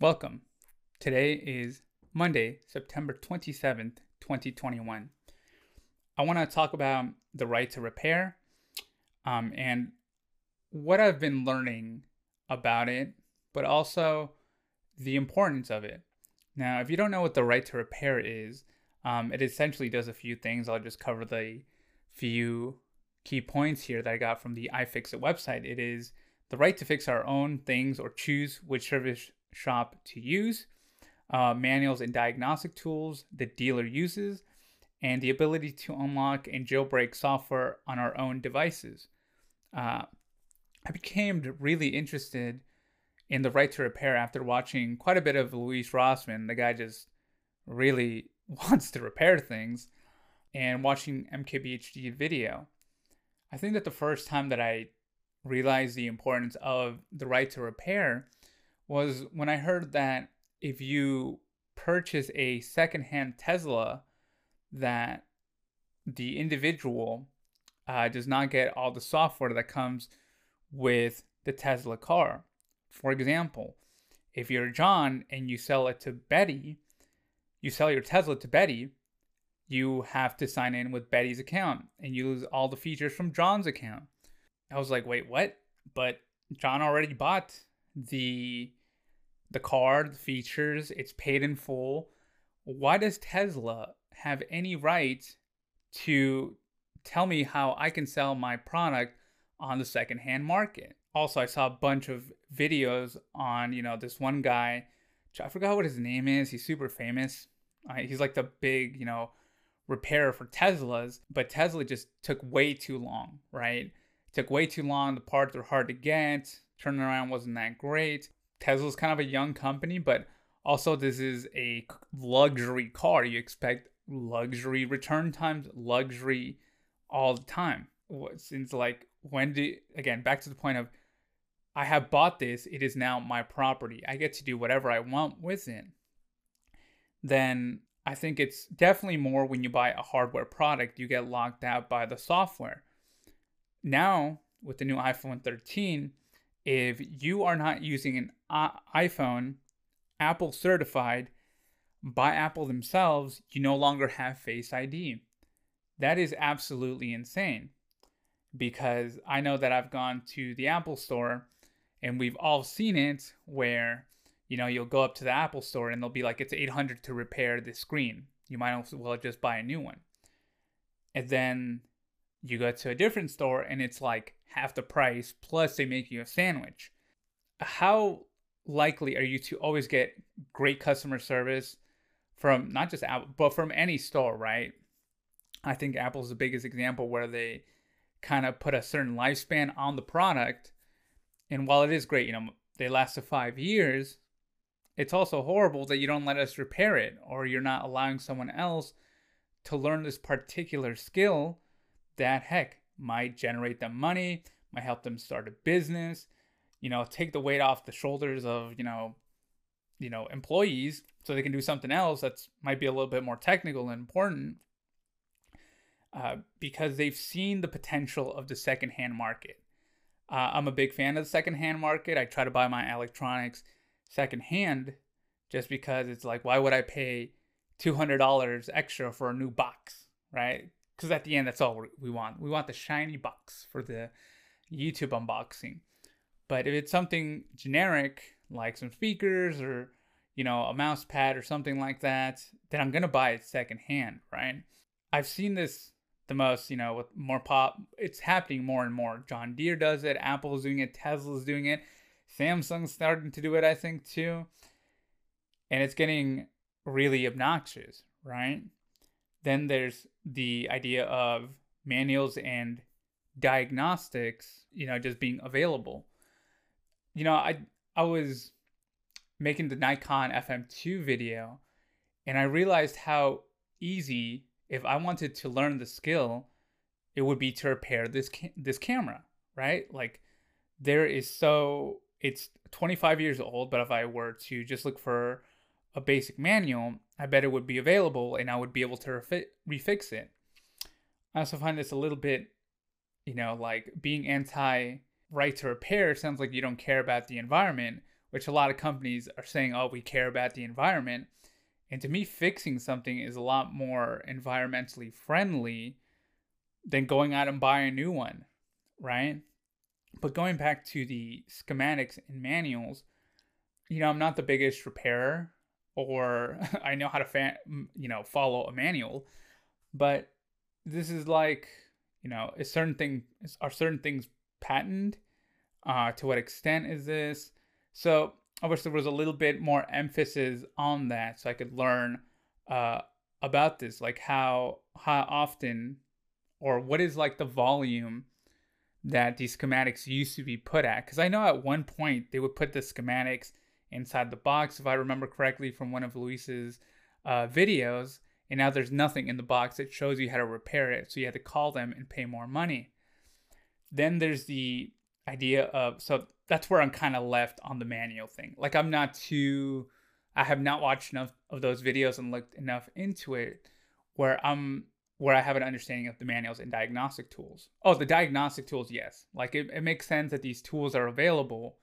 Welcome. Today is Monday, September 27th, 2021. I want to talk about the right to repair um, and what I've been learning about it, but also the importance of it. Now, if you don't know what the right to repair is, um, it essentially does a few things. I'll just cover the few key points here that I got from the iFixit website. It is the right to fix our own things or choose which service shop to use, uh, manuals and diagnostic tools the dealer uses, and the ability to unlock and jailbreak software on our own devices. Uh, I became really interested in the right to repair after watching quite a bit of Louis Rossmann. The guy just really wants to repair things, and watching MKBHD video. I think that the first time that I realized the importance of the right to repair was when I heard that if you purchase a secondhand Tesla, that the individual uh, does not get all the software that comes with the Tesla car. For example, if you're John and you sell it to Betty, you sell your Tesla to Betty, you have to sign in with Betty's account and you lose all the features from John's account. I was like, wait, what? But John already bought the the car, the features, it's paid in full. Why does Tesla have any right to tell me how I can sell my product on the secondhand market? Also, I saw a bunch of videos on, you know, this one guy. I forgot what his name is. He's super famous. Uh, he's like the big, you know, repairer for Teslas, but Tesla just took way too long, right? Took way too long. The parts were hard to get. Turnaround wasn't that great. Tesla's kind of a young company, but also this is a luxury car. You expect luxury return times, luxury all the time. Since like when do again back to the point of I have bought this, it is now my property. I get to do whatever I want with it. Then I think it's definitely more when you buy a hardware product, you get locked out by the software. Now, with the new iPhone 13, if you are not using an uh, iPhone Apple certified by Apple themselves, you no longer have Face ID. That is absolutely insane because I know that I've gone to the Apple store and we've all seen it where you know you'll go up to the Apple store and they'll be like it's 800 to repair the screen. You might as well just buy a new one. And then you go to a different store and it's like half the price plus they make you a sandwich. How likely are you to always get great customer service from not just Apple, but from any store, right? I think Apple's the biggest example where they kind of put a certain lifespan on the product. And while it is great, you know, they last to five years, it's also horrible that you don't let us repair it or you're not allowing someone else to learn this particular skill that, heck, might generate them money, might help them start a business, you know, take the weight off the shoulders of, you know, you know, employees so they can do something else that's might be a little bit more technical and important. Uh, because they've seen the potential of the secondhand market. Uh, I'm a big fan of the secondhand market. I try to buy my electronics secondhand just because it's like, why would I pay $200 extra for a new box, right? Because at the end that's all we want. We want the shiny box for the youtube unboxing. But if it's something generic like some speakers or you know a mouse pad or something like that then i'm gonna buy it secondhand right? I've seen this the most you know with more pop it's happening more and more. John deere does it apple's doing it tesla's doing it samsung's starting to do it i think too. And it's getting really obnoxious right then there's the idea of manuals and diagnostics, you know, just being available. You know, I I was making the Nikon FM2 video and I realized how easy if I wanted to learn the skill, it would be to repair this ca- this camera, right? Like there is so it's 25 years old, but if I were to just look for a basic manual, I bet it would be available and I would be able to refi- refix it. I also find this a little bit, you know, like being anti right to repair sounds like you don't care about the environment which a lot of companies are saying, oh, we care about the environment. And to me, fixing something is a lot more environmentally friendly than going out and buying a new one, right? But going back to the schematics and manuals, you know, I'm not the biggest repairer or I know how to fa- you know, follow a manual, but this is like, you know, is certain thing are certain things patented? Uh, to what extent is this? So I wish there was a little bit more emphasis on that so I could learn uh, about this, like how how often or what is like the volume that these schematics used to be put at. Because I know at one point they would put the schematics inside the box, if I remember correctly from one of Louis's uh, videos. And now there's nothing in the box that shows you how to repair it. So you had to call them and pay more money. Then there's the idea of so that's where I'm kind of left on the manual thing. Like I'm not too I have not watched enough of those videos and looked enough into it where I'm where I have an understanding of the manuals and diagnostic tools. Oh, the diagnostic tools, yes. Like it, it makes sense that these tools are available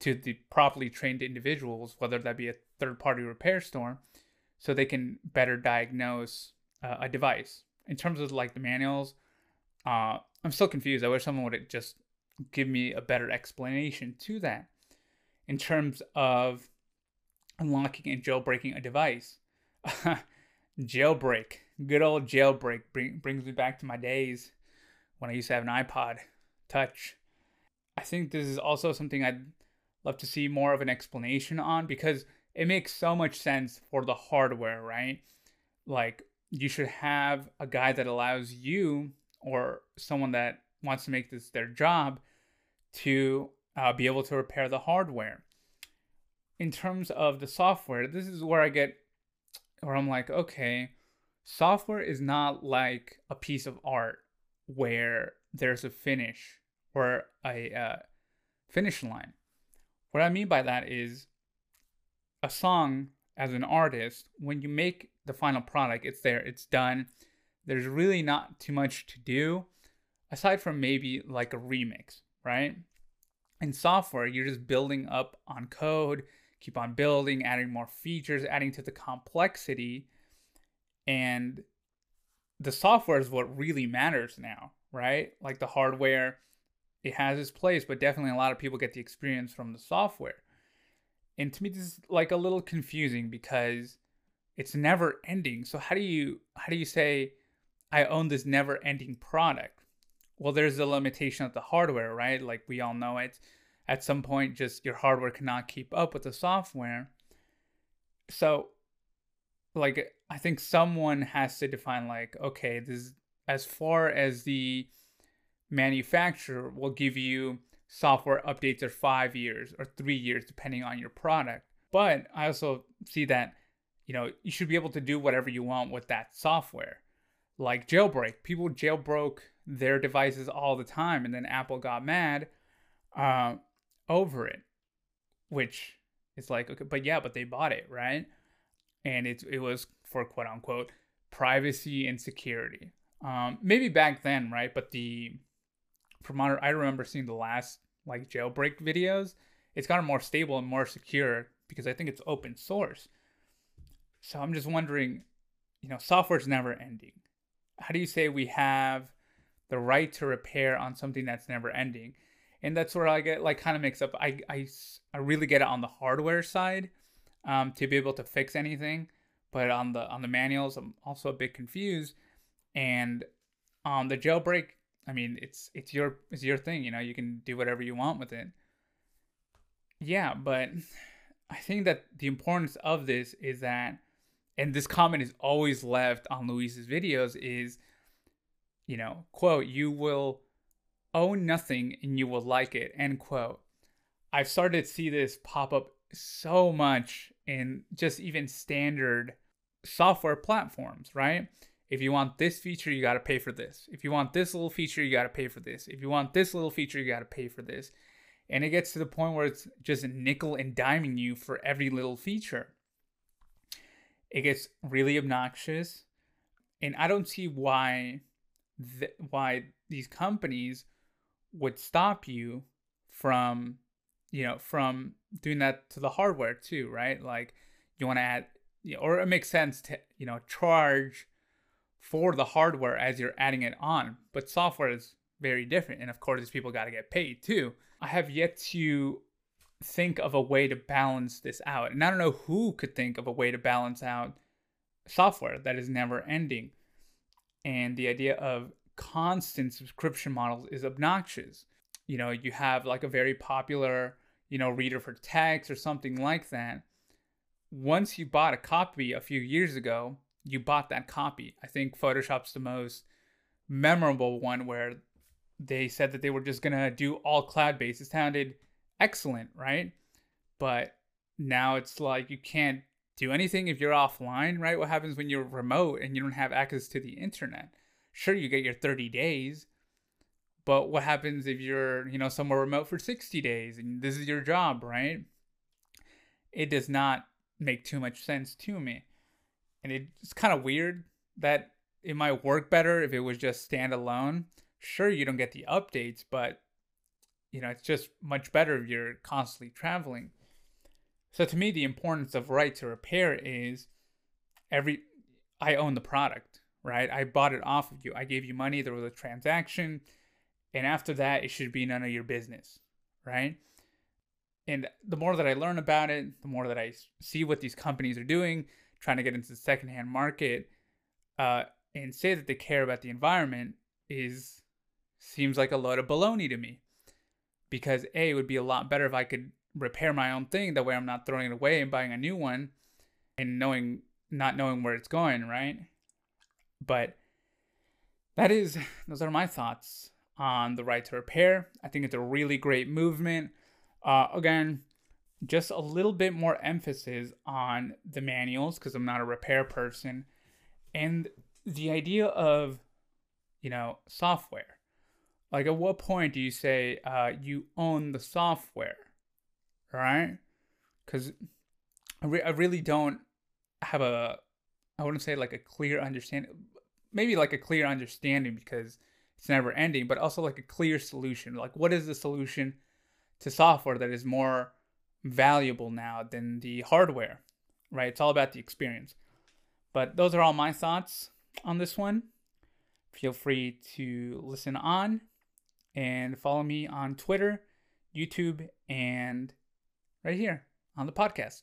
to the properly trained individuals, whether that be a third party repair store, so they can better diagnose uh, a device. In terms of like the manuals, uh, I'm still confused. I wish someone would just give me a better explanation to that. In terms of unlocking and jailbreaking a device, jailbreak, good old jailbreak, bring, brings me back to my days when I used to have an iPod Touch. I think this is also something I'd love to see more of an explanation on because it makes so much sense for the hardware, right? Like you should have a guy that allows you or someone that wants to make this their job to uh, be able to repair the hardware. In terms of the software, this is where I get where I'm like, okay, software is not like a piece of art where there's a finish or a uh, finish line. What I mean by that is a song as an artist, when you make the final product, it's there, it's done. There's really not too much to do aside from maybe like a remix, right? In software, you're just building up on code, keep on building, adding more features, adding to the complexity. And the software is what really matters now, right? Like the hardware, it has its place, but definitely a lot of people get the experience from the software. And to me, this is like a little confusing because it's never ending. So how do you how do you say I own this never ending product? Well, there's a limitation of the hardware, right? Like we all know it. At some point, just your hardware cannot keep up with the software. So, like, I think someone has to define, like, okay, this as far as the manufacturer will give you software updates are five years or three years, depending on your product. But I also see that, you know, you should be able to do whatever you want with that software. Like jailbreak. People jailbroke their devices all the time, and then Apple got mad uh, over it, which is like, okay, but yeah, but they bought it, right? And it, it was for quote unquote privacy and security. Um, maybe back then, right? But the from I remember seeing the last like jailbreak videos, it's gotten more stable and more secure because I think it's open source. So I'm just wondering, you know, software's never ending. How do you say we have the right to repair on something that's never ending? And that's where I get like kind of mixed up. I, I, I really get it on the hardware side um, to be able to fix anything, but on the on the manuals, I'm also a bit confused. And on the jailbreak, I mean, it's it's your it's your thing. You know, you can do whatever you want with it. Yeah, but I think that the importance of this is that, and this comment is always left on Louis's videos is, you know, quote, you will own nothing and you will like it, end quote. I've started to see this pop up so much in just even standard software platforms, right? If you want this feature, you got to pay for this. If you want this little feature, you got to pay for this. If you want this little feature, you got to pay for this. And it gets to the point where it's just nickel and diming you for every little feature. It gets really obnoxious. And I don't see why why these companies would stop you from you know, from doing that to the hardware too, right? Like you want to add, you know, or it makes sense to, you know, charge for the hardware as you're adding it on. But software is very different. And of course, these people got to get paid too. I have yet to think of a way to balance this out. And I don't know who could think of a way to balance out software that is never ending. And the idea of constant subscription models is obnoxious. You know, you have like a very popular, you know, reader for text or something like that. Once you bought a copy a few years ago, you bought that copy. I think Photoshop's the most memorable one where they said that they were just going to do all cloud based. It sounded excellent, right? But now it's like you can't do anything if you're offline, right? What happens when you're remote and you don't have access to the internet? Sure, you get your 30 days, but what happens if you're, you know, somewhere remote for 60 days and this is your job, right? It does not make too much sense to me. And it's kind of weird that it might work better if it was just standalone. Sure, you don't get the updates, but you know, it's just much better if you're constantly traveling. So to me, the importance of right to repair is every I own the product, right? I bought it off of you. I gave you money, there was a transaction, and after that it should be none of your business, right? And the more that I learn about it, the more that I see what these companies are doing, trying to get into the secondhand market, uh, and say that they care about the environment is seems like a load of baloney to me because a it would be a lot better if I could repair my own thing that way I'm not throwing it away and buying a new one and knowing not knowing where it's going, right? But that is those are my thoughts on the right to repair. I think it's a really great movement. Uh, again, just a little bit more emphasis on the manuals because I'm not a repair person, and the idea of you know software like, at what point do you say uh, you own the software, right? Because I, re- I really don't have a, I wouldn't say like a clear understanding, maybe like a clear understanding because it's never ending, but also like a clear solution. Like, what is the solution to software that is more valuable now than the hardware, right? It's all about the experience. But those are all my thoughts on this one. Feel free to listen on and follow me on Twitter, YouTube, and right here on the podcast.